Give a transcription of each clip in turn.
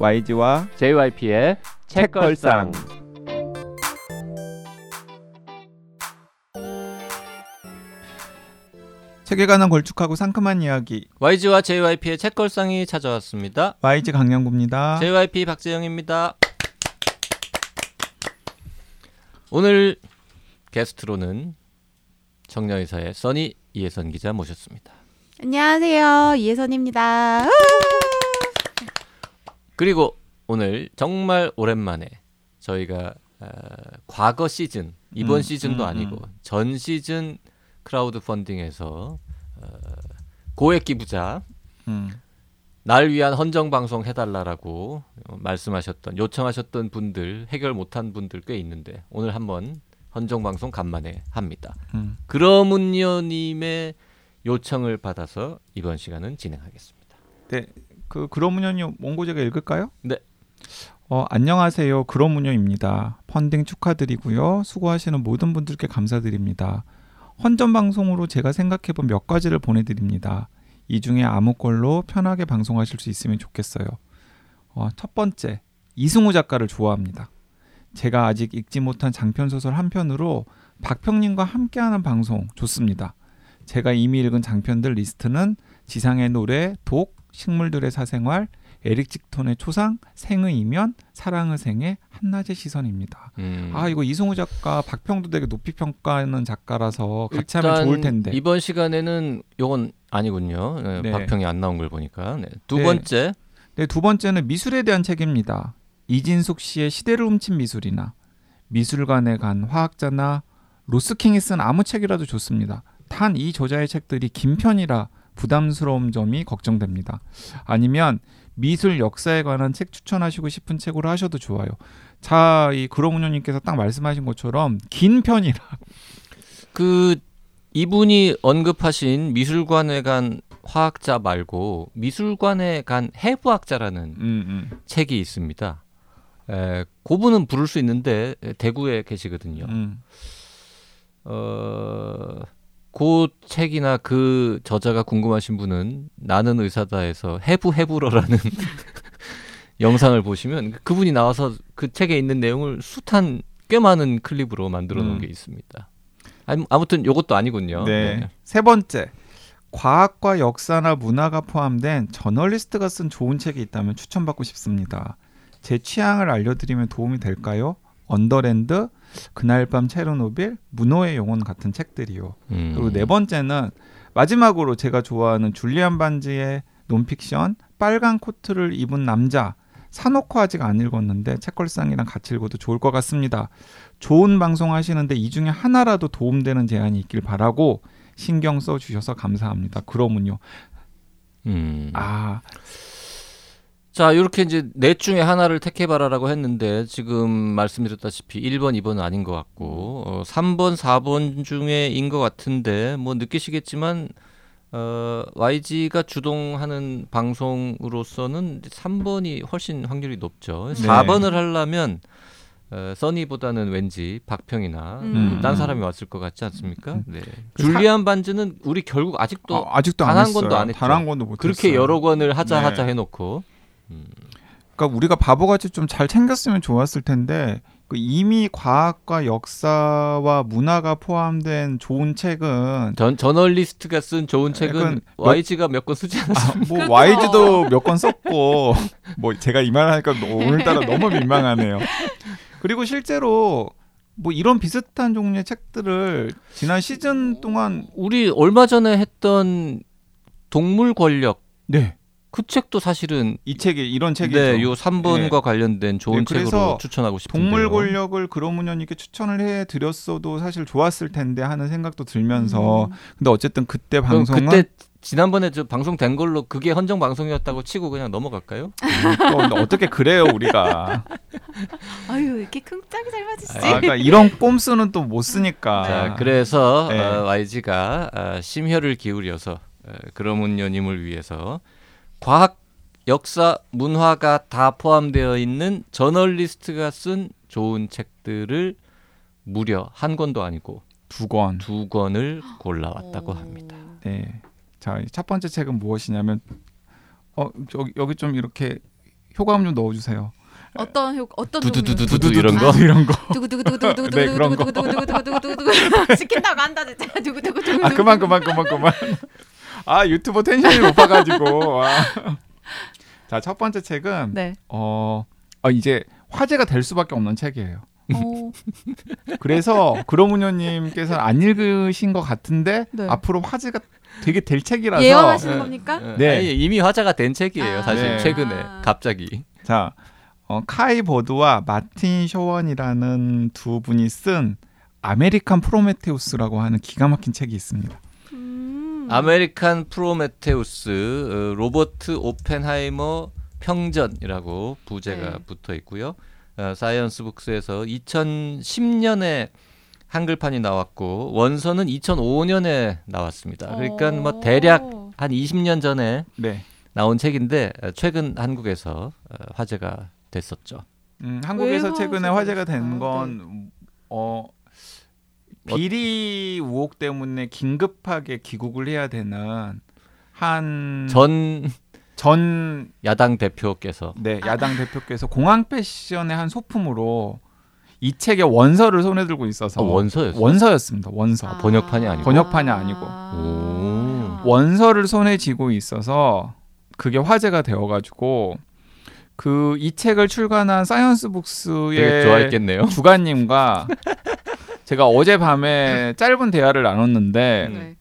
YG와 JYP의 책걸상. 책에 관한 걸쭉하고 상큼한 이야기 YG와 JYP의 책걸상이 찾아왔습니다. YG 강량구입니다. JYP 박재영입니다. 오늘 게스트로는 청년의사의 써니 이혜선 기자 모셨습니다. 안녕하세요. 이혜선입니다. 그리고 오늘 정말 오랜만에 저희가 어, 과거 시즌 이번 음, 시즌도 음, 아니고 음. 전 시즌 크라우드 펀딩에서 어, 고액 기부자 음. 날 위한 헌정 방송 해달라라고 어, 말씀하셨던 요청하셨던 분들 해결 못한 분들 꽤 있는데 오늘 한번 헌정 방송 간만에 합니다. 음. 그러믄요 님의 요청을 받아서 이번 시간은 진행하겠습니다. 그 그러문연이 원고 제가 읽을까요? 네. 어, 안녕하세요. 그러문요입니다. 펀딩 축하드리고요. 수고하시는 모든 분들께 감사드립니다. 헌전 방송으로 제가 생각해 본 몇 가지를 보내 드립니다. 이 중에 아무 걸로 편하게 방송하실 수 있으면 좋겠어요. 어, 첫 번째, 이승우 작가를 좋아합니다. 제가 아직 읽지 못한 장편 소설 한 편으로 박평님과 함께하는 방송 좋습니다. 제가 이미 읽은 장편들 리스트는 지상의 노래, 독, 식물들의 사생활, 에리직톤의 초상, 생의 이면, 사랑의 생애, 한낮의 시선입니다. 음. 아 이거 이승우 작가 박평도 되게 높이 평가하는 작가라서 같이 하면 좋을 텐데. 이번 시간에는 요건 아니군요. 네, 네. 박평이 안 나온 걸 보니까. 네. 두 네. 번째 네, 두 번째는 미술에 대한 책입니다. 이진숙 씨의 시대를 훔친 미술이나 미술관에 간 화학자나 로스킹이 쓴 아무 책이라도 좋습니다. 단 이 저자의 책들이 긴 편이라 부담스러운 점이 걱정됩니다. 아니면 미술 역사에 관한 책 추천하시고 싶은 책으로 하셔도 좋아요. 자, 이 그러문요님께서 딱 말씀하신 것처럼 긴 편이라. 그 이분이 언급하신 미술관에 간 화학자 말고 미술관에 간 해부학자라는 음, 음, 책이 있습니다. 에, 그분은 부를 수 있는데 에, 대구에 계시거든요. 음. 어, 그 책이나 그 저자가 궁금하신 분은 나는 의사다에서 해부 해부러라는 영상을 보시면 그분이 나와서 그 책에 있는 내용을 숱한 꽤 많은 클립으로 만들어 놓은 음. 게 있습니다. 아무- 아무튼 요것도 아니군요. 네. 세 번째. 과학과 역사나 문화가 포함된 저널리스트가 쓴 좋은 책이 있다면 추천받고 싶습니다. 제 취향을 알려드리면 도움이 될까요? 언더랜드, 그날 밤 체르노빌, 문어의 영혼 같은 책들이요. 음. 그리고 네 번째는 마지막으로 제가 좋아하는 줄리안 반스의 논픽션 빨간 코트를 입은 남자 사놓고 아직 안 읽었는데 책걸상이랑 같이 읽어도 좋을 것 같습니다. 좋은 방송 하시는데 이 중에 하나라도 도움되는 제안이 있길 바라고 신경 써 주셔서 감사합니다. 그러믄요. 음. 아, 자, 이렇게 이제 넷 중에 하나를 택해봐라라고 했는데 지금 말씀드렸다시피 1번, 2번은 아닌 것 같고 어, 3번, 4번 중에인 것 같은데 뭐 느끼시겠지만 어, YG가 주동하는 방송으로서는 3번이 훨씬 확률이 높죠. 네. 4번을 하려면 어, 써니보다는 왠지 박평이나 음. 딴 사람이 왔을 것 같지 않습니까? 음. 네. 그 줄리안 반즈는 우리 결국 아직도 어, 아직도 안 단한 했어요. 권도 안 했죠. 단한 권도 못 그렇게 했어요. 여러 권을 하자 네. 하자 해놓고 그러니까 우리가 바보같이 좀 잘 챙겼으면 좋았을 텐데 그 이미 과학과 역사와 문화가 포함된 좋은 책은 전 저널리스트가 쓴 좋은 책은 약간 몇- YG가 몇 권 쓰지 않았습니까? 아, 뭐. YG도 몇 권 썼고 뭐 제가 이 말을 하니까 오늘따라 너무 민망하네요. 그리고 실제로 뭐 이런 비슷한 종류의 책들을 지난 시즌 동안 우리 얼마 전에 했던 동물 권력 네. 그 책도 사실은 이 책이 이런 책이죠. 네, 요 3번과 네. 관련된 좋은 네, 책으로 추천하고 싶은데요. 동물 권력을 그러문연님께 추천을 해 드렸어도 사실 좋았을 텐데 하는 생각도 들면서 음. 근데 어쨌든 그때 방송은 그때 지난번에 저 방송 된 걸로 그게 헌정 방송이었다고 치고 그냥 넘어갈까요? 또 어떻게 그래요 우리가 아유 이렇게 쿵짝이 잘 맞으시지? 아, 그러니까 이런 꼼수는 또 못 쓰니까 자, 그래서 네. 어, YG가 어, 심혈을 기울여서 어, 그러문여님을 위해서 과학, 역사, 문화가 다 포함되어 있는 저널리스트가 쓴 좋은 책들을 무려 한 권도 아니고 두 권. 두 권을 골라왔다고 합니다. 네. 자, 첫 번째 책은 무엇이냐면 어, 여기, 여기 좀 이렇게 효과음 좀 넣어 주세요. 어떤 효 어떤 두두두두두 이런 거 이런 거 두구두구두구두구두구 네 그런 거 시킨다고 한다 진짜 두구두구두구 아 그만 그만 그만 그만 유튜버 텐션이 높아가지고. 자 첫 번째 책은 네. 어, 어, 이제 화제가 될 수밖에 없는 책이에요. 어, 그래서 그러믄요님께서는 안 읽으신 것 같은데 네. 앞으로 화제가 되게 될 책이라서 예언하시는 네. 겁니까? 네. 네. 아니, 이미 화제가 된 책이에요. 아. 사실 네. 최근에 갑자기. 자 어, 카이 버드와 마틴 셔윈이라는 두 분이 쓴 아메리칸 프로메테우스라고 하는 기가 막힌 책이 있습니다. 음. 아메리칸 프로메테우스 어, 로버트 오펜하이머 평전이라고 부제가 네. 붙어 있고요. 어, 사이언스 북스에서 2010년에 한글판이 나왔고 원서는 2005년에 나왔습니다. 그러니까 뭐 대략 어. 한 20년 전에 네. 나온 책인데 어, 최근 한국에서 어, 화제가 됐었죠. 음, 한국에서? 최근에 화제가 된 아, 건 어, 비리 의혹 때문에 긴급하게 귀국을 해야 되는 한 전 전 야당 대표께서 네, 야당 대표께서 공항 패션의 한 소품으로 이 책의 원서를 손에 들고 있어서 어, 원서였어요. 원서였습니다. 원서. 아. 번역판이 아니고. 번역판이 아니고. 오. 원서를 손에 쥐고 있어서 그게 화제가 되어가지고 그 이 책을 출간한 사이언스 되게 북스의 좋아했겠네요. 주간님과 제가 어젯밤에 짧은 대화를 나눴는데 네.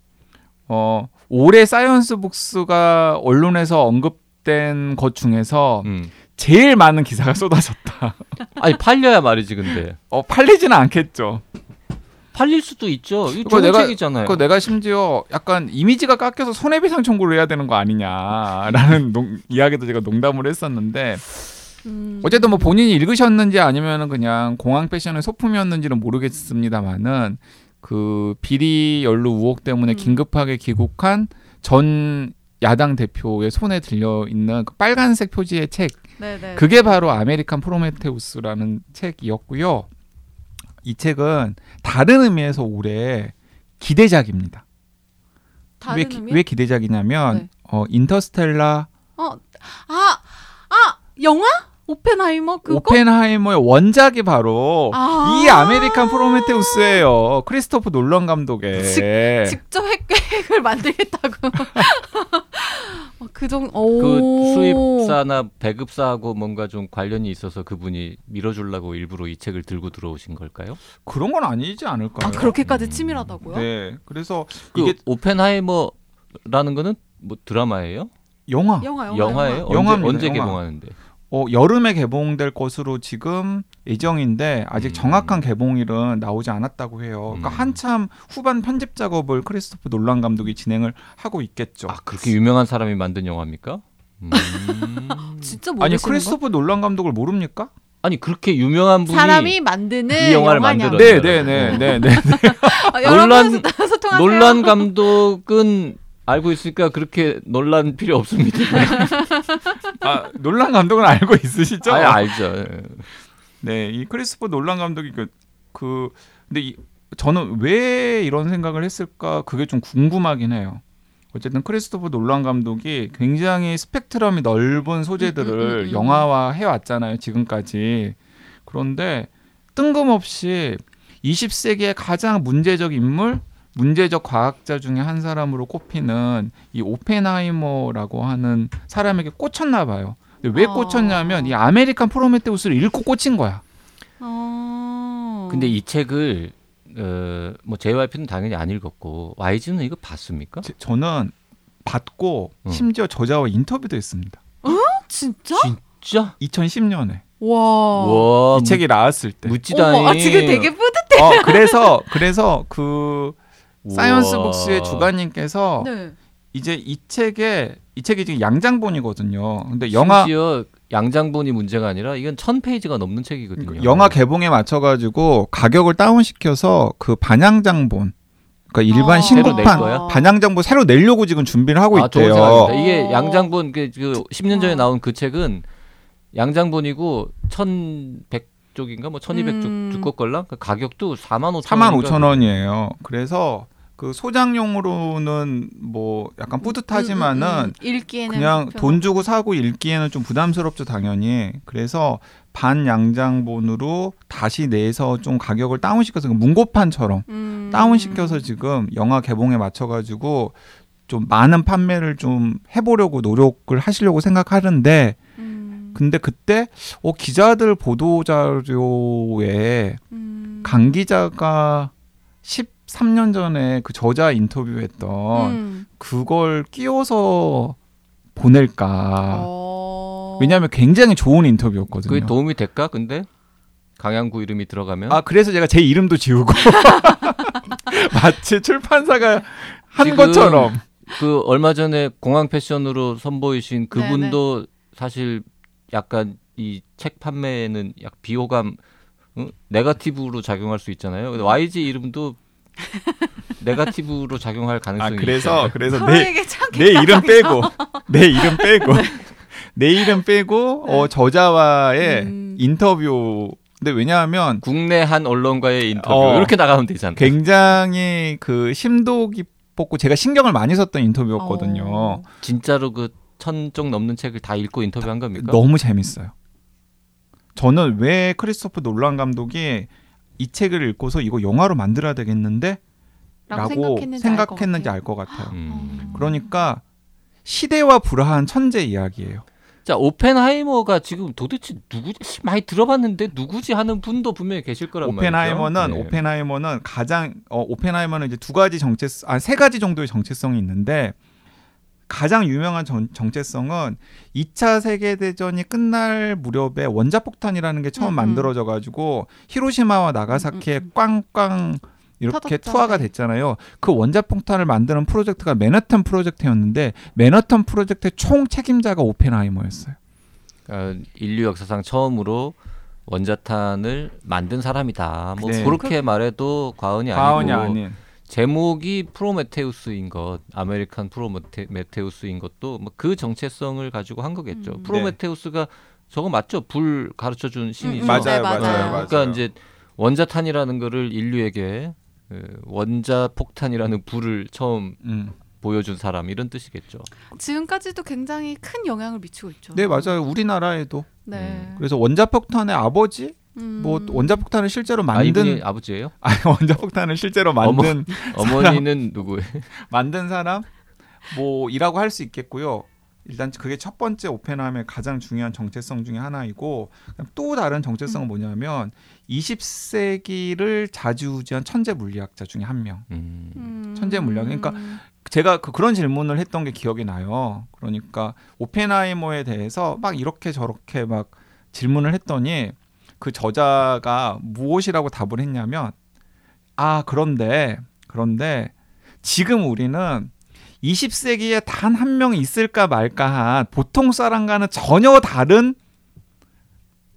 어, 올해 사이언스 북스가 언론에서 언급된 것 중에서 음. 제일 많은 기사가 쏟아졌다. 아니 팔려야 말이지 근데 어, 팔리지는 않겠죠. 팔릴 수도 있죠. 이거 좋은 내가- 책이잖아요. 그 내가 심지어 약간 이미지가 깎여서 손해배상 청구를 해야 되는 거 아니냐라는 농- 이야기도 제가 농담을 했었는데 음. 어쨌든 뭐 본인이 읽으셨는지 아니면은 그냥 공항 패션의 소품이었는지는 모르겠습니다만은 그 비리 연루 의혹 때문에 음. 긴급하게 귀국한 전 야당 대표의 손에 들려 있는 그 빨간색 표지의 책 네네. 그게 바로 아메리칸 프로메테우스라는 책이었고요. 이 책은 다른 의미에서 올해 기대작입니다. 왜, 기? 왜 기대작이냐면 네. 어, 인터스텔라 어, 아, 아, 영화? 오펜하이머 그거? 오펜하이머의 원작이 바로 아. 이 아메리칸 프로메테우스예요. 크리스토프 놀란 감독의. 직 접 핵계획을 만들겠다고. 어, 그 정도. 그 오. 수입사나 배급사하고 뭔가 좀 관련이 있어서 그분이 밀어주려고 일부러 이 책을 들고 들어오신 걸까요? 그런 건 아니지 않을까요? 아 그렇게까지 치밀하다고요? 네. 그래서 그 이게 오펜하이머라는 거는 뭐 드라마예요? 영화 영화 영화. 영화예요? 언제, 영화입니다, 언제 영화. 개봉하는데? 어, 여름에 개봉될 것으로 지금 예정인데 아직 음. 정확한 개봉일은 나오지 않았다고 해요. 그러니까 음. 한참 후반 편집 작업을 크리스토프 놀란 감독이 진행을 하고 있겠죠. 아 그렇게 유명한 사람이 만든 영화입니까? 음. 진짜 모르시는 아니 거? 크리스토프 놀란 감독을 모릅니까? 아니 그렇게 유명한 분이 사람이 만드는 이 영화를 영화냐고. 만들었어요. 네, 네, 네, 네, 네. 아, 여러분 논란- 소통하세요. 논란 감독은 알고 있으니까 그렇게 논란 필요 없습니다. 아, 놀란 감독은 알고 있으시죠? 아 알죠. 예. 네, 이 크리스토프 놀란 감독이 그, 그 근데 이, 저는 왜 이런 생각을 했을까 그게 좀 궁금하긴 해요. 어쨌든 크리스토프 놀란 감독이 굉장히 스펙트럼이 넓은 소재들을 음, 음, 음, 음. 영화화 해왔잖아요 지금까지. 그런데 뜬금없이 20세기의 가장 문제적 인물, 문제적 과학자 중에 한 사람으로 꼽히는 이 오펜하이머라고 하는 사람에게 꽂혔나 봐요. 근데 왜 어. 꽂혔냐면 이 아메리칸 프로메테우스를 읽고 꽂힌 거야. 어. 근데 이 책을 어, 뭐 JYP는 당연히 안 읽었고 YG는 이거 봤습니까? 제- 저는 봤고 어. 심지어 저자와 인터뷰도 했습니다. 진짜? 진짜? 2010년에 와. 와 이 책이 나왔을 때. 멋지다니. 아, 지금 되게 뿌듯해. 어 그래서 그래서 그 사이언스 우와. 북스의 주간님께서 네. 이제 이 책에 이 책이 지금 양장본이거든요. 근데 영화 심지어 양장본이 문제가 아니라 이건 천 페이지가 넘는 책이거든요. 그러니까 영화 개봉에 맞춰가지고 가격을 다운시켜서 그 반양장본 그러니까 일반 낼 신곡판? 반양장본 새로 내려고 지금 준비를 하고 아, 있대요. 이게 어. 양장본 그, 그 10년 전에 어. 나온 그 책은 양장본이고 1100 쪽인가 뭐 1200쪽 음. 두꺼 걸랑 그 가격도 4만 5천 4만 5천 원이에요. 그래서 그 소장용으로는 뭐 약간 뿌듯하지만은 음, 음, 음. 읽기에는 그냥 돈 주고 사고 읽기에는 좀 부담스럽죠 당연히 그래서 반양장본으로 다시 내서 좀 가격을 다운시켜서 그 문고판처럼 음. 다운시켜서 지금 영화 개봉에 맞춰가지고 좀 많은 판매를 좀 해보려고 노력을 하시려고 생각하는데 음. 근데 그때 어, 기자들 보도 자료에 음. 강 기자가 13년 전에 그 저자 인터뷰했던 음. 그걸 끼워서 보낼까 어. 왜냐하면 굉장히 좋은 인터뷰였거든요. 그게 도움이 될까? 근데 강양구 이름이 들어가면 아 그래서 제가 제 이름도 지우고 마치 출판사가 한 것처럼 그 얼마 전에 공항 패션으로 선보이신 그분도 사실 약간 이 책 판매에는 약 비호감 응? 네가티브로 작용할 수 있잖아요. 근데 YG 이름도 네가티브로 작용할 아 가능성이 그래서 있죠. 그래서 내, 내 이름 빼고 내 이름 빼고 내 이름 빼고 어, 저자와의 음. 인터뷰 근데 왜냐하면 국내 한 언론과의 인터뷰 어. 이렇게 나가면 되잖아요. 굉장히 그 심도 깊었고 제가 신경을 많이 썼던 인터뷰였거든요. 어. 진짜로 그 천 쪽 넘는 책을 다 읽고 인터뷰한 겁니까? 너무 재밌어요. 저는 왜 크리스토프 놀란 감독이 이 책을 읽고서 이거 영화로 만들어야 되겠는데 라고 생각했는지, 생각했는지 알알것 같아요. 음. 그러니까 시대와 불화한 천재 이야기예요. 자 오펜하이머가 지금 도대체 누구지 많이 들어봤는데 누구지 하는 분도 분명히 계실 거란 오펜하이머는 말이죠. 네. 오펜하이머는 가장 어, 오펜하이머는 이제 두 가지 정체 아세 가지 정도의 정체성이 있는데 가장 유명한 정, 정체성은 2차 세계 대전이 끝날 무렵에 원자 폭탄이라는 게 처음 음, 음. 만들어져 가지고 히로시마와 나가사키에 음, 음, 꽝꽝 이렇게 터졌죠. 투하가 네. 됐잖아요. 그 원자 폭탄을 만드는 프로젝트가 맨하탄 프로젝트였는데 맨하탄 프로젝트의 총 책임자가 오펜하이머였어요. 그러니까 인류 역사상 처음으로 원자탄을 만든 사람이다. 뭐 네. 그렇게 말해도 과언이 과언이 아니고 아닌. 제목이 프로메테우스인 것, 아메리칸 프로메테우스인 것도 뭐그 정체성을 가지고 한 거겠죠. 음. 프로메테우스가 저거 맞죠? 불 가르쳐 준 신이죠. 음, 맞아요, 네, 맞아요, 맞아요. 그러니까 이제 원자탄이라는 거를 인류에게 그 원자 폭탄이라는 불을 처음 음. 보여준 사람 이런 뜻이겠죠. 지금까지도 굉장히 큰 영향을 미치고 있죠. 네 맞아요. 우리나라에도 네. 그래서 원자폭탄의 아버지 음. 뭐 원자폭탄을 실제로 아 만든 아버지예요? 아니 원자폭탄을 실제로 만든 어머니는 누구예요? 만든 사람 뭐이라고 할 수 있겠고요. 일단 그게 첫 번째 오펜하임의 가장 중요한 정체성 중에 하나이고 또 다른 정체성은 뭐냐면 20세기를 자주우지한 천재 물리학자 중에 한 명. 음. 음. 천재 물량. 그러니까 제가 그 그런 질문을 했던 게 기억이 나요. 그러니까 오펜하이머에 대해서 막 이렇게 저렇게 막 질문을 했더니 그 저자가 무엇이라고 답을 했냐면 아 그런데 그런데 지금 우리는 20세기에 단 한 명 있을까 말까한 보통 사람과는 전혀 다른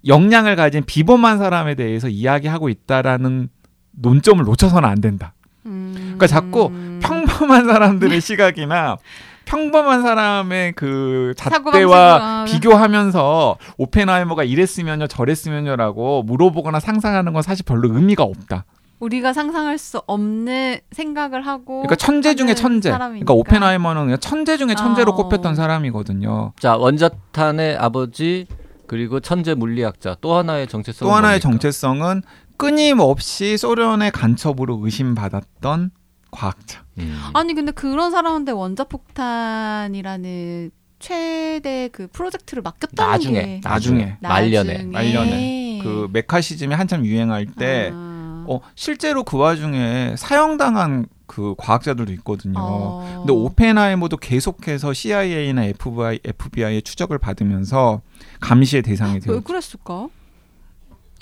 역량을 가진 비범한 사람에 대해서 이야기하고 있다라는 논점을 놓쳐서는 안 된다. 음. 그러니까 자꾸 평범한 사람들의 시각이나 평범한 사람의 그 잣대와 사고방식과- 비교하면서 오펜하이머가 이랬으면요 저랬으면요라고 물어보거나 상상하는 건 사실 별로 의미가 없다. 우리가 상상할 수 없는 생각을 하고 그러니까 천재 중에 천재. 사람이니까. 그러니까 오펜하이머는 그냥 천재 중에 천재로 어. 꼽혔던 사람이거든요. 자 원자탄의 아버지 그리고 천재 물리학자 또 하나의 정체성 또 하나의 정체성은 끊임없이 소련의 간첩으로 의심받았던 과학자. 음. 아니 근데 그런 사람한테 원자폭탄이라는 최대 그 프로젝트를 맡겼다는 나중에, 게 나중에. 말년에, 말년에. 그 메카시즘이 한참 유행할 때 아. 어, 실제로 그 와중에 사형당한 그 과학자들도 있거든요. 어. 근데 오펜하이머도 계속해서 CIA나 FBI, FBI의 추적을 받으면서 감시의 대상이 왜 되었죠. 그랬을까?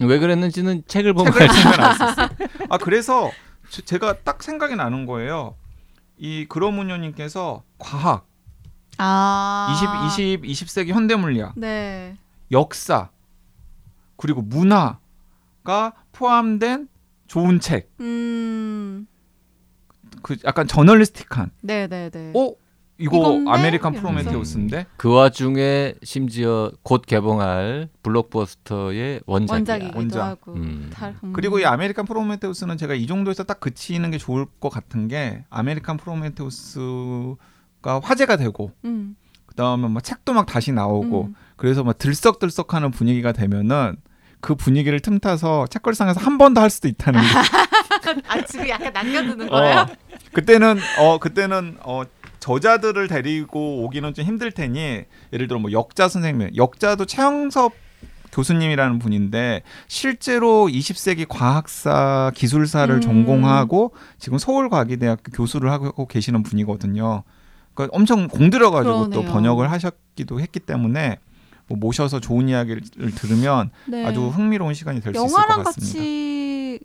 왜 그랬는지는 책을 보면 책을 알수 보면 알수 있어요. 아 그래서 제- 제가 딱 생각이 나는 거예요. 이 그러문요님께서 과학, 아. 20, 20, 20세기 현대물리학, 네. 역사, 그리고 문화가 포함된 좋은 책, 음. 그 약간 저널리스틱한 네, 네, 네. 어 이거 이건데? 아메리칸 이러면서. 프로메테우스인데 그 와중에 심지어 곧 개봉할 블록버스터의 원작이야. 원작. 하고. 음. 다- 음. 그리고 이 아메리칸 프로메테우스는 제가 이 정도에서 딱 그치는 게 좋을 것 같은 게 아메리칸 프로메테우스가 화제가 되고 음. 그다음에 막 책도 막 다시 나오고 음. 그래서 막 들썩들썩하는 분위기가 되면은 그 분위기를 틈타서 책걸상에서 한 번 더 할 수도 있다는 게 아 지금 약간 남겨두는 거예요? 어, 그때는 어 그때는 어 저자들을 데리고 오기는 좀 힘들 테니 예를 들어 뭐 역자 선생님 역자도 최영섭 교수님이라는 분인데 실제로 20세기 과학사 기술사를 음. 전공하고 지금 서울과기대학교 교수를 하고 계시는 분이거든요. 그러니까 엄청 공들여 가지고 또 그러네요. 번역을 하셨기도 했기 때문에 뭐 모셔서 좋은 이야기를 들으면 네. 아주 흥미로운 시간이 될 수 있을 것 영화랑 같습니다. 같이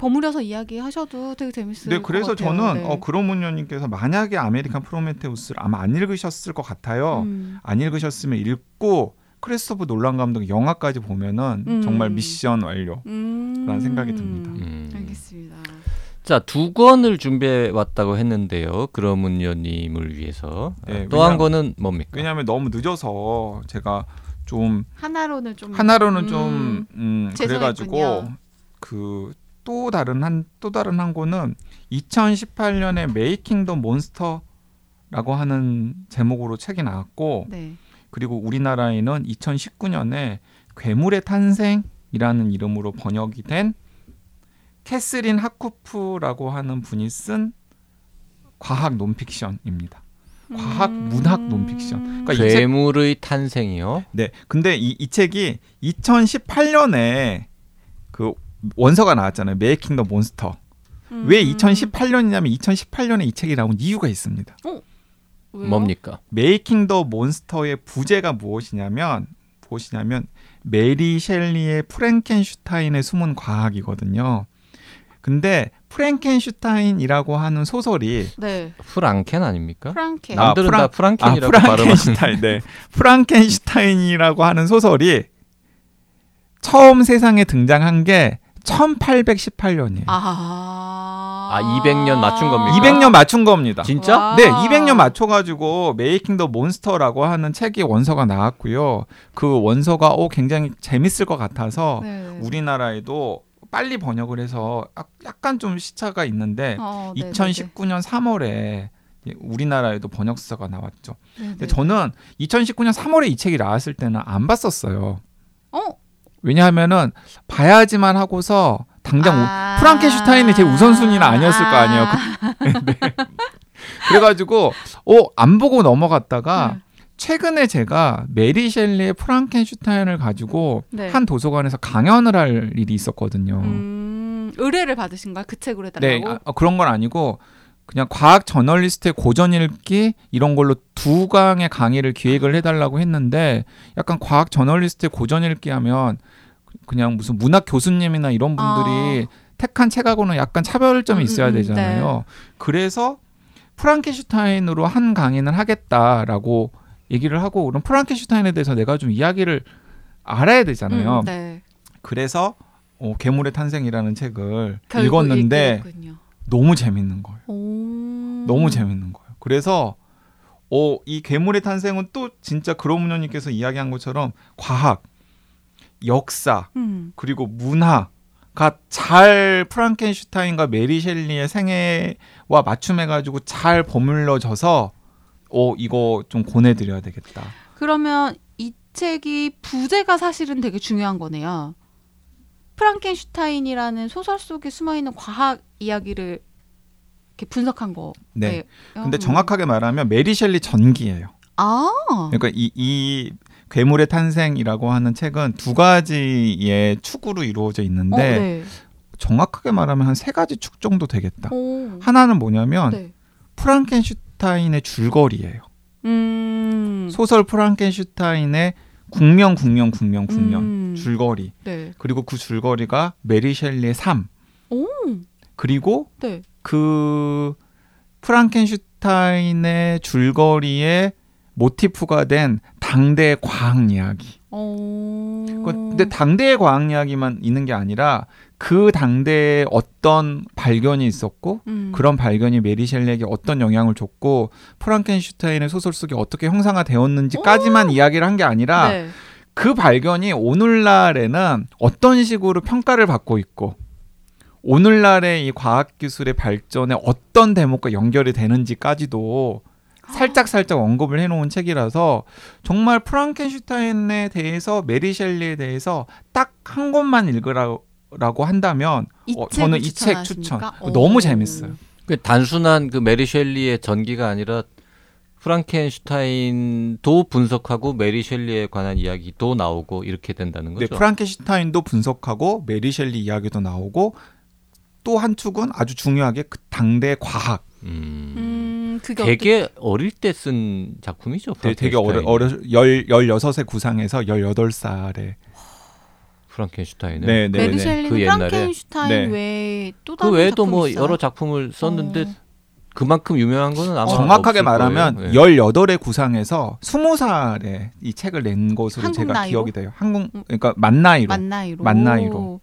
버무려서 이야기하셔도 되게 재밌을 네, 것 그래서 같아요. 저는 네. 어, 그러문요님께서 만약에 아메리칸 프로메테우스를 아마 안 읽으셨을 것 같아요. 음. 안 읽으셨으면 읽고 크리스토프 놀란 감독 영화까지 보면은 음. 정말 미션 완료. 음. 라는 생각이 듭니다. 음. 알겠습니다. 자, 두 권을 준비해 왔다고 했는데요. 그러문요님을 위해서. 네, 또한 왜냐면- 권은 뭡니까? 왜냐하면 너무 늦어서 제가 좀 하나로는 좀 하나로는 음. 좀 음, 그래가지고 죄송했군요. 그 또 다른 한 또 다른 한 권은 2018년에 메이킹 더 몬스터라고 하는 제목으로 책이 나왔고 네. 그리고 우리나라에는 2019년에 괴물의 탄생이라는 이름으로 번역이 된 캐스린 하쿠프라고 하는 분이 쓴 과학 논픽션입니다. 과학 음. 문학 논픽션. 그러니까 이 책, 괴물의 탄생이요. 네. 근데 이, 이 책이 2018년에 그 원서가 나왔잖아요. Making the Monster. 음. 왜 2018년이냐면 2018년에 이 책이 나온 이유가 있습니다. 왜요? 뭡니까? Making the Monster의 부제가 무엇이냐면 무엇이냐면 메리 셸리의 프랭켄슈타인의 숨은 과학이거든요. 근데 프랭켄슈타인이라고 하는 소설이 네. 프랑켄 아닙니까? 프랑케. 아, 남들은 프랑- 다 프랑켄이라고 아, 프랑켄슈타인. 네. 프랑켄슈타인이라고 하는 소설이 처음 세상에 등장한 게 1818년이에요. 아. 아, 200년 맞춘 겁니까? 200년 맞춘 겁니다. 진짜? 와. 네, 200년 맞춰가지고 메이킹 더 몬스터라고 하는 책이 원서가 나왔고요. 그 원서가 오 굉장히 재밌을 것 같아서 네. 우리나라에도 빨리 번역을 해서 약- 약간 좀 시차가 있는데 어, 네, 2019년 3월에 우리나라에도 번역서가 나왔죠. 네, 네. 근데 저는 2019년 3월에 이 책이 나왔을 때는 안 봤었어요. 어? 왜냐하면은 봐야지만 하고서 당장 오- 아. 프랑켄슈타인이 제 우선순위는 아니었을 거 아니에요. 네. 그래가지고 어안 보고 넘어갔다가 네. 최근에 제가 메리 셸리의 프랑켄슈타인을 가지고 네. 한 도서관에서 강연을 할 일이 있었거든요. 음, 의뢰를 받으신 거야? 그 책으로 네, 해달라고? 아, 그런 건 아니고 그냥 과학 저널리스트의 고전 읽기 이런 걸로 두 강의 강의를 기획을 해달라고 했는데 약간 과학 저널리스트의 고전 읽기 하면 그냥 무슨 문학 교수님이나 이런 분들이 택한 책하고는 약간 차별점이 음, 있어야 음, 음, 되잖아요. 그래서 프랑켄슈타인으로 한 강의는 하겠다라고 얘기를 하고 그럼 프랑켄슈타인에 대해서 내가 좀 이야기를 알아야 되잖아요. 음, 네. 그래서 어, 괴물의 탄생이라는 책을 읽었는데 읽게 됐군요. 너무 재밌는 거예요. 오. 너무 재밌는 거예요. 그래서 어, 이 괴물의 탄생은 또 진짜 그로문녀님께서 이야기한 것처럼 과학, 역사 음. 그리고 문화가 잘 프랑켄슈타인과 메리 셸리의 생애와 맞춤해가지고 잘 버물러져서 어 이거 좀 권해드려야 되겠다. 그러면 이 책이 부제가 사실은 되게 중요한 거네요. 프랑켄슈타인이라는 소설 속에 숨어 있는 과학 이야기를 이렇게 분석한 거. 네. 음. 근데 정확하게 말하면 메리 셸리 전기예요. 아. 그러니까 이, 이 괴물의 탄생이라고 하는 책은 두 가지의 축으로 이루어져 있는데 어, 네. 정확하게 말하면 한 세 가지 축 정도 되겠다. 오. 하나는 뭐냐면 네. 프랑켄슈타인의 줄거리예요. 음. 소설 프랑켄슈타인의 국명 국명 국명 국명 음. 줄거리 네. 그리고 그 줄거리가 메리 셸리의 삶 오. 그리고 네. 그 프랑켄슈타인의 줄거리에 모티프가 된 당대 과학 이야기. 오. 그- 근데 당대의 과학 이야기만 있는 게 아니라 그 당대에 어떤 발견이 있었고 음. 그런 발견이 메리 셸리에게 어떤 영향을 줬고 프랑켄슈타인의 소설 속에 어떻게 형상화 되었는지까지만 이야기를 한 게 아니라 네. 그 발견이 오늘날에는 어떤 식으로 평가를 받고 있고 오늘날의 이 과학 기술의 발전에 어떤 대목과 연결이 되는지까지도 살짝 살짝 언급을 해놓은 책이라서 정말 프랑켄슈타인에 대해서 메리 셸리에 대해서 딱 한 권만 읽으라고 한다면 이 어, 책을 저는 이 책 추천 추천하십니까? 너무 오. 재밌어요. 그 단순한 그 메리 셸리의 전기가 아니라 프랑켄슈타인도 분석하고 메리 셸리에 관한 이야기도 나오고 이렇게 된다는 네, 거죠. 프랑켄슈타인도 분석하고 메리 셸리 이야기도 나오고 또 한 축은 아주 중요하게 그 당대 과학 음. 음, 그게 되게 어릴 때 쓴 작품이죠. 되게, 되게 어려. 어려 열 열여섯의 구상에서 열여덟 살에 프랑켄슈타인은 네, 네, 메리 네. 셸리는 그 옛날에. 프랑켄슈타인 네. 외에 또그 다른 외에도 작품이 뭐 있어요? 여러 작품을 썼는데 어. 그만큼 유명한 거는 아마 정확하게 없을 말하면 거예요. 예. 열여덟의 구상에서 스무 살에 이 책을 낸 것으로 제가 나이로? 기억이 돼요. 한국 음. 그러니까 만 나이로. 만 나이로. 만 나이로.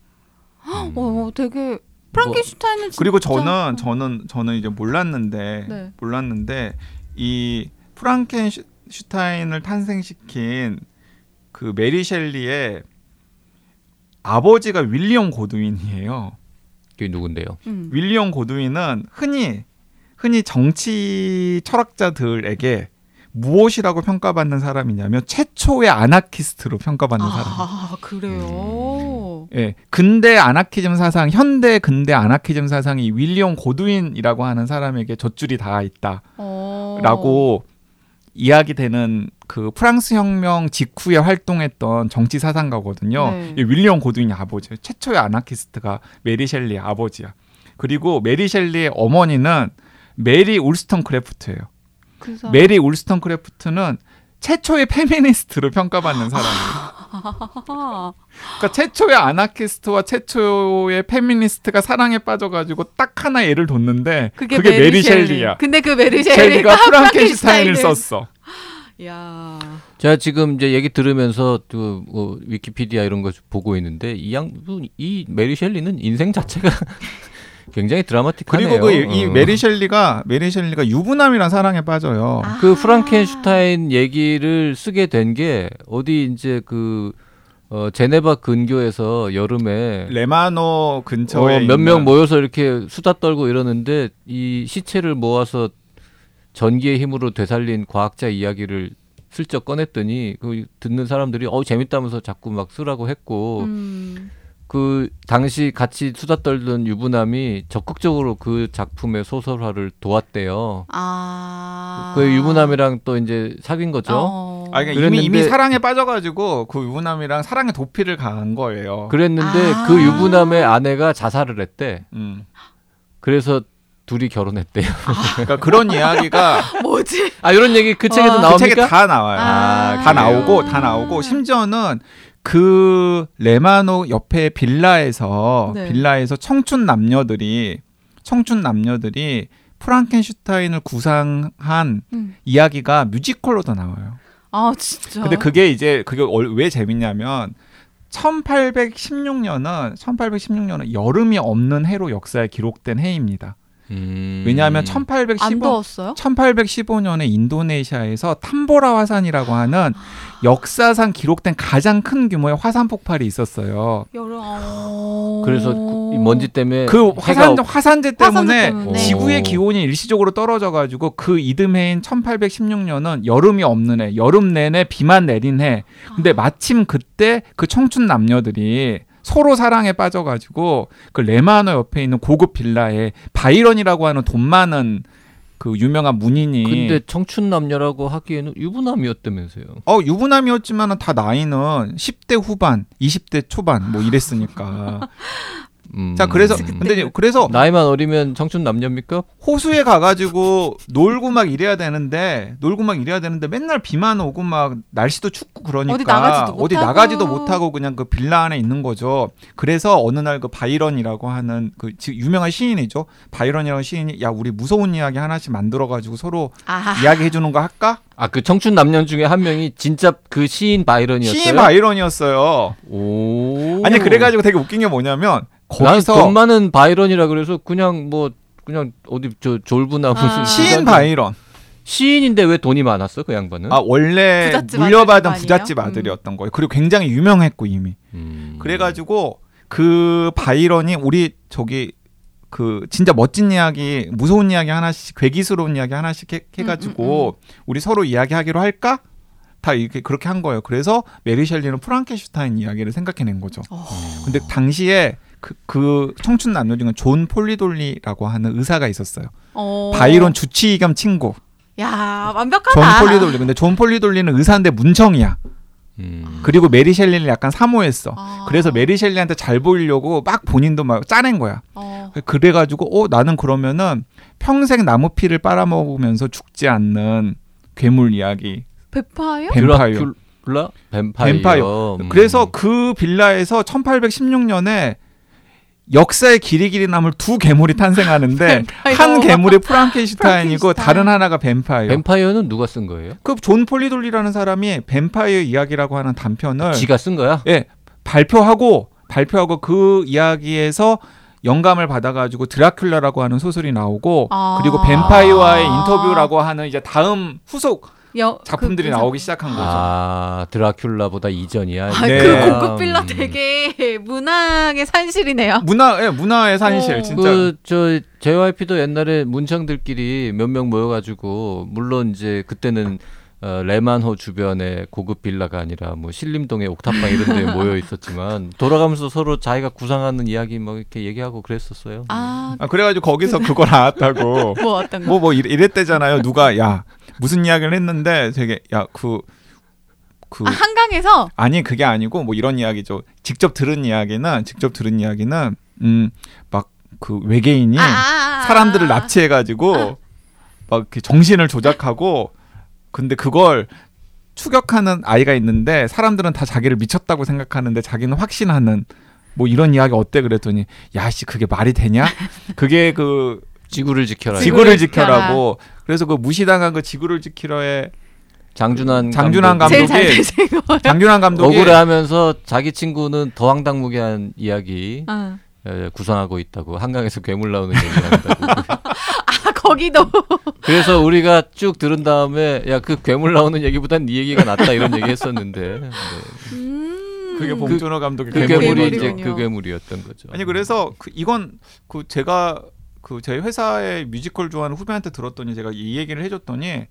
음. 어, 되게 프랑켄슈타인은 진짜 그리고 저는 저는 저는 이제 몰랐는데 네. 몰랐는데 이 프랑켄슈타인을 탄생시킨 그 메리 셸리의 아버지가 윌리엄 고드윈이에요. 그게 누군데요? 음. 윌리엄 고드윈은 흔히 흔히 정치 철학자들에게 무엇이라고 평가받는 사람이냐면 최초의 아나키스트로 평가받는 사람. 아 그래요. 예, 근대 아나키즘 사상, 현대 근대 아나키즘 사상이 윌리엄 고드윈이라고 하는 사람에게 젖줄이 닿아 어. 있다라고 이야기되는 그 프랑스 혁명 직후에 활동했던 정치 사상가거든요. 네. 이 윌리엄 고드윈이 아버지, 최초의 아나키스트가 메리 셸리의 아버지야. 그리고 메리 셸리의 어머니는 메리 울스턴크래프트예요. 그 사람. 메리 울스턴크래프트는 최초의 페미니스트로 평가받는 사람이에요. 아, 그러니까 최초의 아나키스트와 최초의 페미니스트가 사랑에 빠져가지고 딱 하나 애를 뒀는데 그게, 메리 셸리야. 근데 그 메리 셸리가 프랑켄슈타인을 썼어. 야. 제가 지금 이제 얘기 들으면서 또 뭐 위키피디아 이런 거 보고 있는데 이 양반 이 메리 셸리는 인생 자체가 굉장히 드라마틱하네요. 그리고 그 이 어. 메리 셸리가 메리 셸리가 유부남이랑 사랑에 빠져요. 아. 그 프랑켄슈타인 얘기를 쓰게 된 게 어디 이제 그 어, 제네바 근교에서 여름에 레마노 근처에 몇 있는 명 모여서 이렇게 수다 떨고 이러는데 이 시체를 모아서 전기의 힘으로 되살린 과학자 이야기를 슬쩍 꺼냈더니 그 듣는 사람들이 어 재밌다면서 자꾸 막 쓰라고 했고 음. 그 당시 같이 수다 떨던 유부남이 적극적으로 그 작품의 소설화를 도왔대요. 아. 그 유부남이랑 또 이제 사귄 거죠. 어. 아, 그러니까 이미 그랬는데- 이미 사랑에 빠져가지고 그 유부남이랑 사랑의 도피를 간 거예요. 그랬는데 아. 그 유부남의 아내가 자살을 했대. 음. 그래서 둘이 결혼했대요. 그러니까 그런 이야기가 뭐지? 아 이런 얘기 그 책에도 어. 그 나옵니까? 책에 다 나와요. 아, 다 그래요? 나오고 다 나오고 심지어는 그 레마노 옆에 빌라에서 네. 빌라에서 청춘 남녀들이 청춘 남녀들이 프랑켄슈타인을 구상한 음. 이야기가 뮤지컬로도 나와요. 아 진짜. 근데 그게 이제 그게 얼- 왜 재밌냐면 1816년은 1816년은 여름이 없는 해로 역사에 기록된 해입니다. 음. 왜냐하면 안1815 더웠어요? 1815년에 인도네시아에서 탐보라 화산이라고 하는 역사상 기록된 가장 큰 규모의 화산 폭발이 있었어요. 여름. 어... 그래서 그- 이 먼지 때문에 그 해가 화산 없- 화산재 화산재 때문에 때문에. 지구의 오. 기온이 일시적으로 떨어져 가지고 그 이듬해인 1816년은 여름이 없는 해, 여름 내내 비만 내린 해. 근데 마침 그때 그 청춘 남녀들이 서로 사랑에 빠져가지고 그 레마노 옆에 있는 고급 빌라에 바이런이라고 하는 돈 많은 그 유명한 문인이 근데 청춘 남녀라고 하기에는 유부남이었다면서요. 어 유부남이었지만 다 나이는 10대 후반, 20대 초반 뭐 이랬으니까. 음. 자 그래서 근데 이제 그래서 나이만 어리면 청춘 남녀입니까? 호수에 가가지고 놀고 막 이래야 되는데 놀고 막 이래야 되는데 맨날 비만 오고 막 날씨도 춥고 그러니까 어디 나가지도 어디 못하고. 나가지도 못하고 그냥 그 빌라 안에 있는 거죠. 그래서 어느 날 그 바이런이라고 하는 그 지- 유명한 시인이죠. 바이런이라는 시인이 야 우리 무서운 이야기 하나씩 만들어가지고 서로 아. 이야기해 주는 거 할까? 아 그 청춘 남녀 중에 한 명이 진짜 그 시인 바이런이었어요. 시인 바이런이었어요. 오. 아니 그래가지고 되게 웃긴 게 뭐냐면 거기서 난 돈 많은 바이런이라 그래서 그냥 뭐 그냥 어디 저 졸부나 무슨 아. 시인 바이런. 시인인데 왜 돈이 많았어 그 양반은? 아 원래 부잣집 물려받은 아들 부잣집? 아들이었던 거예요. 그리고 굉장히 유명했고 이미. 음. 그래가지고 그 바이런이 우리 저기 그 진짜 멋진 이야기, 무서운 이야기 하나씩, 괴기스러운 이야기 하나씩 해, 해가지고 우리 서로 이야기하기로 할까? 다 이렇게 그렇게 한 거예요. 그래서 메리 셸리는 프랑켄슈타인 이야기를 생각해낸 거죠. 어. 근데 당시에 그, 그 청춘 남녀 중에 존 폴리도리라고 하는 의사가 있었어요. 어. 바이런 주치의 겸 친구. 야 존 완벽하다. 폴리도리. 근데 존 폴리도리는 의사인데 문청이야. 음. 그리고 메리 셸리를 약간 사모했어. 아. 그래서 메리 셸리한테 잘 보이려고 막 본인도 막 짜낸 거야. 어. 그래가지고 어 나는 그러면은 평생 남의 피를 빨아먹으면서 죽지 않는 괴물 이야기. 베파요? 뱀파이어. 드라큘라? 뱀파이어. 뱀파이어. 음. 그래서 그 빌라에서 1816년에 역사에 길이 길이 남을 두 괴물이 탄생하는데. 한 괴물이 프랑켄슈타인이고 프랑켄슈타인. 다른 하나가 뱀파이어. 뱀파이어는 누가 쓴 거예요? 그 존 폴리도리라는 사람이 뱀파이어 이야기라고 하는 단편을 지가 쓴 거야? 예 발표하고 발표하고 그 이야기에서 영감을 받아가지고 드라큘라라고 하는 소설이 나오고 아. 그리고 뱀파이어와의 인터뷰라고 하는 이제 다음 후속 여- 작품들이 그- 그 나오기 시작한 거죠. 아 드라큘라보다 이전이야. 아, 네. 그 고급 빌라 음. 되게 문학의 산실이네요. 문화 예, 문화의 산실 어. 진짜 그저 JYP도 옛날에 문청들끼리 몇 명 모여가지고 물론 이제 그때는 어, 레만호 주변에 고급 빌라가 아니라 뭐 신림동에 옥탑방 이런 데 모여 있었지만 돌아가면서 서로 자기가 구상하는 이야기 뭐 이렇게 얘기하고 그랬었어요. 아, 아, 그래 가지고 거기서 그거 나왔다고 뭐 어떤 거? 뭐뭐 이랬대잖아요. 누가 야 무슨 이야기를 했는데 되게 야그그 그, 아, 한강에서 아니 그게 아니고 뭐 이런 이야기죠. 직접 들은 이야기는 직접 들은 이야기는 음막 그 외계인이 아, 아, 아, 사람들을 아. 납치해 가지고 막 이렇게 정신을 조작하고 근데 그걸 추격하는 아이가 있는데 사람들은 다 자기를 미쳤다고 생각하는데 자기는 확신하는 뭐 이런 이야기 어때 그랬더니 야씨 그게 말이 되냐? 그게 그 지구를 지켜라. 지구를 지켜라. 지켜라고 그래서 그 무시당한 그 지구를 지키러의 장준환 장준환 감독이. 장준환 감독이 억울해하면서 자기 친구는 더 황당무계한 이야기 어. 에, 구상하고 있다고 한강에서 괴물 나오는 얘기 한다고. 아 거기도 그래서 우리가 쭉 들은 다음에 야 그 괴물 나오는 얘기보단 네 얘기가 낫다 이런 얘기 했었는데 네. 음. 그게 봉준호 감독의 그 괴물이죠. 괴물이 이제. 그 괴물이었던 거죠. 아니 그래서 그 이건 그 제가 그 저희 회사의 뮤지컬 좋아하는 후배한테 들었더니 제가 이 얘기를 해줬더니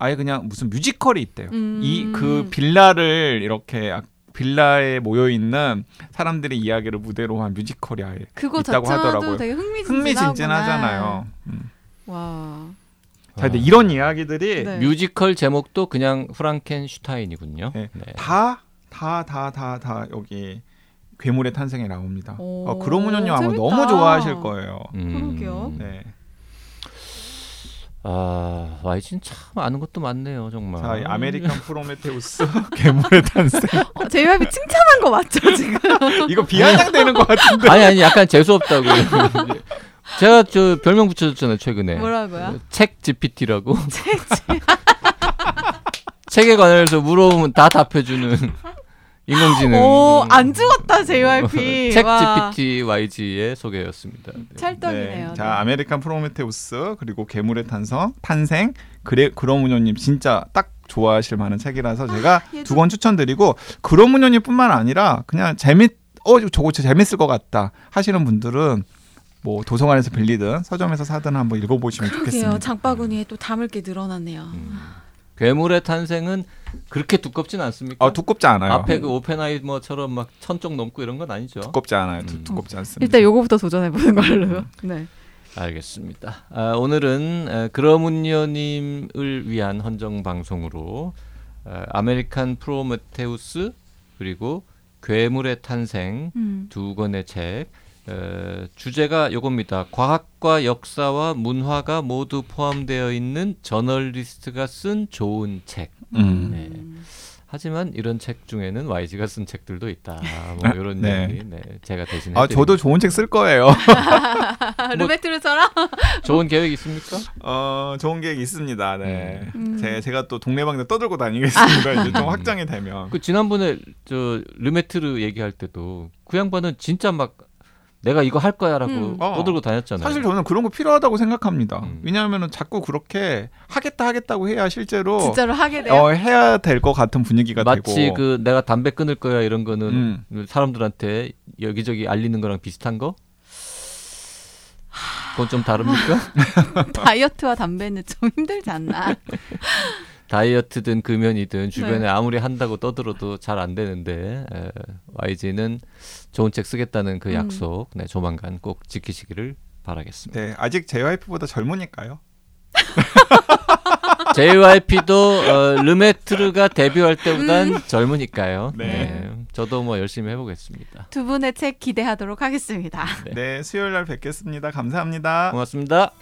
아예 그냥 무슨 뮤지컬이 있대요. 음. 이그 빌라를 이렇게 약- 빌라에 모여 있는 사람들의 이야기를 무대로 한 뮤지컬이 아예 그거 있다고 자체도 하더라고요. 되게 흥미진진하구나. 흥미진진 하잖아요. 음. 와. 자, 근데 이런 이야기들이 네. 뮤지컬 제목도 그냥 프랑켄슈타인이군요. 네. 네. 다 다 다 다 다 여기 괴물의 탄생에 나옵니다. 오, 어, 그러믄요 아마. 너무 좋아하실 거예요. 음. 그러게요. 네. 아, YG는 참 아는 것도 많네요, 정말. 자, 이 아메리칸 프로메테우스 괴물의 탄생. 어, JYP 칭찬한 거 맞죠 지금? 이거 비아냥대는 것 같은데. 아니 아니 약간 재수 없다고. 제가 저 별명 붙여줬잖아요 최근에. 뭐라고요? 책 GPT라고. 책에 관해서 물어보면 다 답해주는 인공지능. 오, 안 죽었다 JYP. 책 와. GPT YG의 소개였습니다. 네. 찰떡이네요. 네. 자, 아메리칸 프로메테우스 그리고 괴물의 탄성, 탄생. 그래 그러믄요님 진짜 딱 좋아하실 만한 책이라서 제가 얘도- 두 권 추천드리고 그러믄요님뿐만 아니라 그냥 재밌 어 저거 진짜 재밌을 것 같다 하시는 분들은 뭐 도서관에서 빌리든 서점에서 사든 한번 읽어보시면 그러게요. 좋겠습니다. 장바구니에 또 담을 게 늘어났네요. 음. 괴물의 탄생은 그렇게 두껍진 않습니까? 아 두껍지 않아요. 앞에 그 오펜하이머처럼 막 천 쪽 넘고 이런 건 아니죠. 두껍지 않아요. 두, 음. 두껍지 않습니다. 일단 요거부터 도전해 보는 걸로. 네. 알겠습니다. 아, 오늘은 에, 그러믄요님을 위한 헌정 방송으로 에, 아메리칸 프로메테우스 그리고 괴물의 탄생 음. 두 권의 책 에, 주제가 요겁니다. 과학과 역사와 문화가 모두 포함되어 있는 저널리스트가 쓴 좋은 책. 음. 네. 하지만 이런 책 중에는 YG가 쓴 책들도 있다. 뭐 이런 네. 얘기 네, 제가 대신 아 저도 좋은 책 쓸 거예요. 루베트르처럼? 좋은 계획 있습니까? 어 좋은 계획 있습니다. 네. 음. 제, 제가 또 동네방네 떠들고 다니겠습니다. 이제 좀 확장이 되면. 그 지난번에 저 르메트르 얘기할 때도 그 양반은 진짜 막 내가 이거 할 거야라고 음. 어. 떠들고 다녔잖아요. 사실 저는 그런 거 필요하다고 생각합니다. 음. 왜냐하면 자꾸 그렇게 하겠다 하겠다고 해야 실제로 진짜로 하게 돼요. 어, 해야 될 것 같은 분위기가 마치 되고. 그 내가 담배 끊을 거야 이런 거는 음. 사람들한테 여기저기 알리는 거랑 비슷한 거? 그건 좀 다릅니까? 다이어트와 담배는 좀 힘들지 않나. 다이어트든 금연이든 주변에 네. 아무리 한다고 떠들어도 잘 안 되는데 에, YG는 좋은 책 쓰겠다는 그 음. 약속 네, 조만간 꼭 지키시기를 바라겠습니다. 네, 아직 JYP보다 젊으니까요. JYP도 어, 르메트르가 데뷔할 때보단 음. 젊으니까요. 네. 네, 저도 뭐 열심히 해보겠습니다. 두 분의 책 기대하도록 하겠습니다. 네. 네, 수요일 날 뵙겠습니다. 감사합니다. 고맙습니다.